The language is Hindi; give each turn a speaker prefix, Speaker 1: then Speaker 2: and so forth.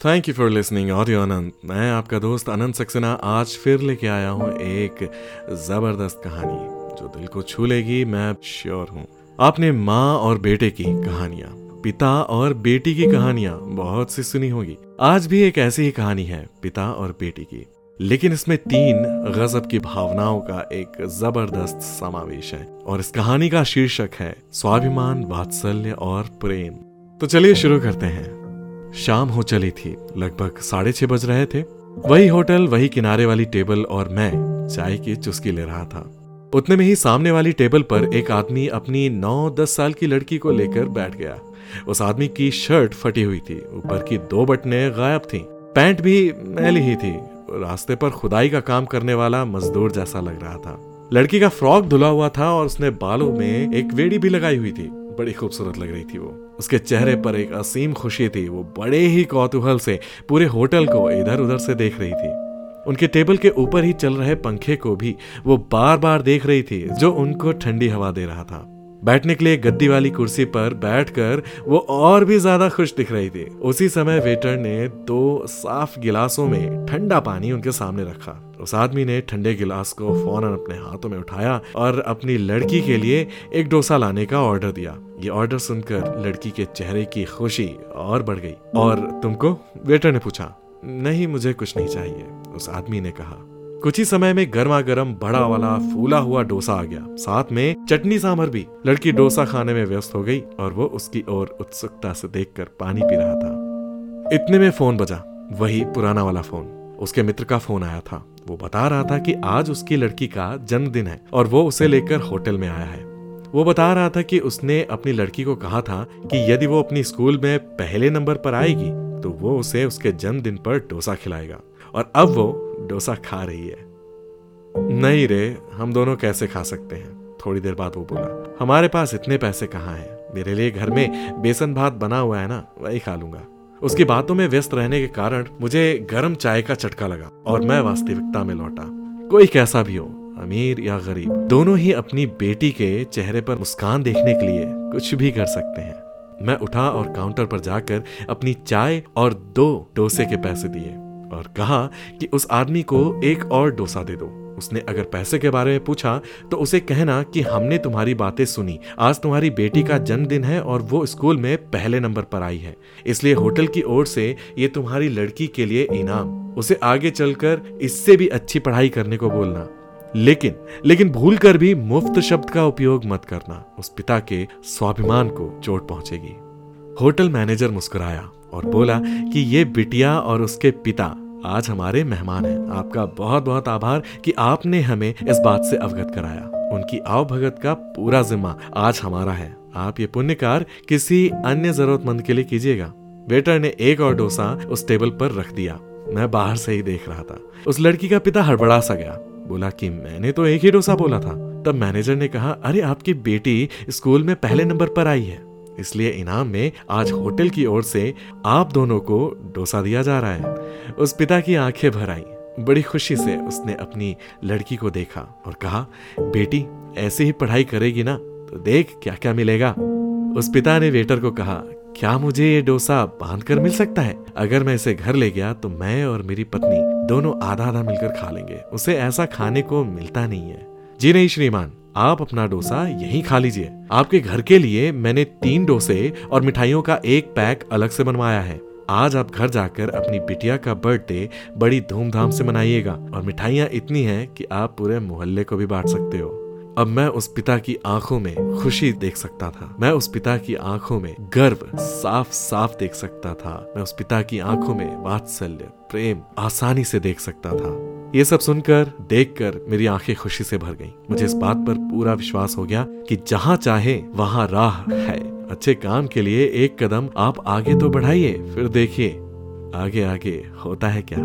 Speaker 1: Thank you for listening audio Anant मैं आपका दोस्त अनंत सक्सेना आज फिर लेके आया हूँ एक ज़बरदस्त कहानी, जो दिल को छू लेगी, मैं श्योर हूँ। आपने माँ और बेटे की कहानियाँ, पिता और बेटी की कहानियाँ बहुत सी सुनी होगी। आज भी एक ऐसी ही कहानी है, पिता और बेटी की। लेकिन इसमें तीन गजब की भावनाओं का एक ज़बरदस्त समावेश है, और इस कहानी का शीर्षक है स्वाभिमान, वात्सल्य और प्रेम। तो चलिए शुरू करते हैं। शाम हो चली थी, लगभग साढ़े छह बज रहे थे। वही होटल, वही किनारे वाली टेबल और मैं चाय की चुस्की ले रहा था। उतने में ही सामने वाली टेबल पर एक आदमी अपनी नौ दस साल की लड़की को लेकर बैठ गया। उस आदमी की शर्ट फटी हुई थी, ऊपर की दो बटने गायब थी। पैंट भी मैली ही थी। रास्ते पर खुदाई का काम करने वाला मजदूर जैसा लग रहा था। लड़की का फ्रॉक धुला हुआ था और उसने बालों में एक वेड़ी भी लगाई हुई थी। बड़ी खूबसूरत लग रही थी वो। उसके चेहरे पर एक असीम खुशी थी। वो बड़े ही कौतूहल से पूरे होटल को इधर उधर से देख रही थी। उनके टेबल के ऊपर ही चल रहे पंखे को भी वो बार बार देख रही थी, जो उनको ठंडी हवा दे रहा था। बैठने के लिए गद्दी वाली कुर्सी पर बैठकर वो और भी ज़्यादा खुश दिख रही थी। उसी समय वेटर ने दो साफ़ गिलासों में ठंडा पानी उनके सामने रखा। उस आदमी ने ठंडे गिलास को फ़ौरन अपने हाथों में उठाया और अपनी लड़की के लिए एक डोसा लाने का ऑर्डर दिया। ये ऑर्डर सुनकर लड़की के चेहरे की खुशी और बढ़ गई। और तुमको? वेटर ने पूछा। नहीं, मुझे कुछ नहीं चाहिए। उस आदमी ने कहा। कुछ ही समय में गर्मा गर्म बड़ा वाला फूला हुआ डोसा आ गया। साथ में चटनी सांभर भी। लड़की डोसा खाने में व्यस्त हो गई और वो उसकी ओर उत्सुकता से देखकर पानी पी रहा था। इतने में फ़ोन बजा। वही पुराना वाला फ़ोन। उसके मित्र का फ़ोन आया था। वो बता रहा था कि आज उसकी लड़की का जन्मदिन है और वो उसे लेकर होटल में आया है। वो बता रहा था कि उसने अपनी लड़की को कहा था कि यदि वो अपनी स्कूल में पहले नंबर पर आएगी तो वो उसे उसके जन्मदिन पर डोसा खिलाएगा और अब वो डोसा खा रही है। नहीं रे, हम दोनों कैसे खा सकते हैं? थोड़ी देर बाद वो बोला, हमारे पास इतने पैसे कहाँ हैं? मेरे लिए घर में बेसन भात बना हुआ है ना, वही खा लूँगा। उसकी बातों में व्यस्त रहने के कारण मुझे गर्म चाय का चटका लगा और मैं वास्तविकता में लौटा। कोई कैसा भी हो, अमीर या गरीब, दोनों ही अपनी बेटी के चेहरे पर मुस्कान देखने के लिए कुछ भी कर सकते हैं। मैं उठा और काउंटर पर जाकर अपनी चाय और दो डोसे के पैसे दिए और कहा कि उस आदमी को एक और डोसा दे दो। उसने अगर पैसे के बारे में पूछा तो उसे कहना कि हमने तुम्हारी बातें सुनी। आज तुम्हारी बेटी का जन्मदिन है और वो स्कूल में पहले नंबर पर आई है। इसलिए होटल की ओर से ये तुम्हारी लड़की के लिए इनाम। उसे आगे चलकर इससे भी अच्छी पढ़ाई करने को बोलना। लेकिन लेकिन भूल कर भी मुफ़्त शब्द का उपयोग मत करना। उस पिता के स्वाभिमान को चोट पहुंचेगी। होटल मैनेजर मुस्कुराया और बोला कि ये बिटिया और उसके पिता आज हमारे मेहमान हैं। आपका बहुत बहुत आभार कि आपने हमें इस बात से अवगत कराया। उनकी आव भगत का पूरा जिम्मा आज हमारा है। आप ये पुण्य कार्य किसी अन्य जरूरतमंद के लिए कीजिएगा। वेटर ने एक और डोसा उस टेबल पर रख दिया। मैं बाहर से ही देख रहा था। उस लड़की का पिता हड़बड़ा सा गया। बोला कि मैंने तो एक ही डोसा बोला था। तब मैनेजर ने कहा, अरे, आपकी बेटी स्कूल में पहले नंबर पर आई है। इसलिए इनाम में आज होटल की ओर से आप दोनों को डोसा दिया जा रहा है। उस पिता की आँखें भर आई। बड़ी खुशी से उसने अपनी लड़की को देखा और कहा, बेटी, ऐसे ही पढ़ाई करेगी ना तो देख क्या क्या मिलेगा। उस पिता ने वेटर को कहा, क्या मुझे ये डोसा बाँध कर मिल सकता है? अगर मैं इसे घर ले गया तो मैं और मेरी पत्नी दोनों आधा आधा मिलकर खा लेंगे। उसे ऐसा खाने को मिलता नहीं है। जी नहीं, श्रीमान। आप अपना डोसा यहीं खा लीजिए। आपके घर के लिए मैंने तीन डोसे और मिठाइयों का एक पैक अलग से बनवाया है। आज आप घर जाकर अपनी बिटिया का बर्थडे बड़ी धूमधाम से मनाइएगा और मिठाइयाँ इतनी हैं कि आप पूरे मोहल्ले को भी बांट सकते हो। अब मैं उस पिता की आँखों में खुशी देख सकता था। मैं उस पिता की आँखों में गर्व साफ़ साफ़ देख सकता था। मैं उस पिता की आँखों में वात्सल्य, प्रेम आसानी से देख सकता था। ये सब सुनकर, देखकर मेरी आँखें खुशी से भर गईं। मुझे इस बात पर पूरा विश्वास हो गया कि जहाँ चाहे, वहाँ राह है अच्छे काम के लिए एक कदम आप आगे तो बढ़ाइए, फिर देखिए आगे आगे होता है क्या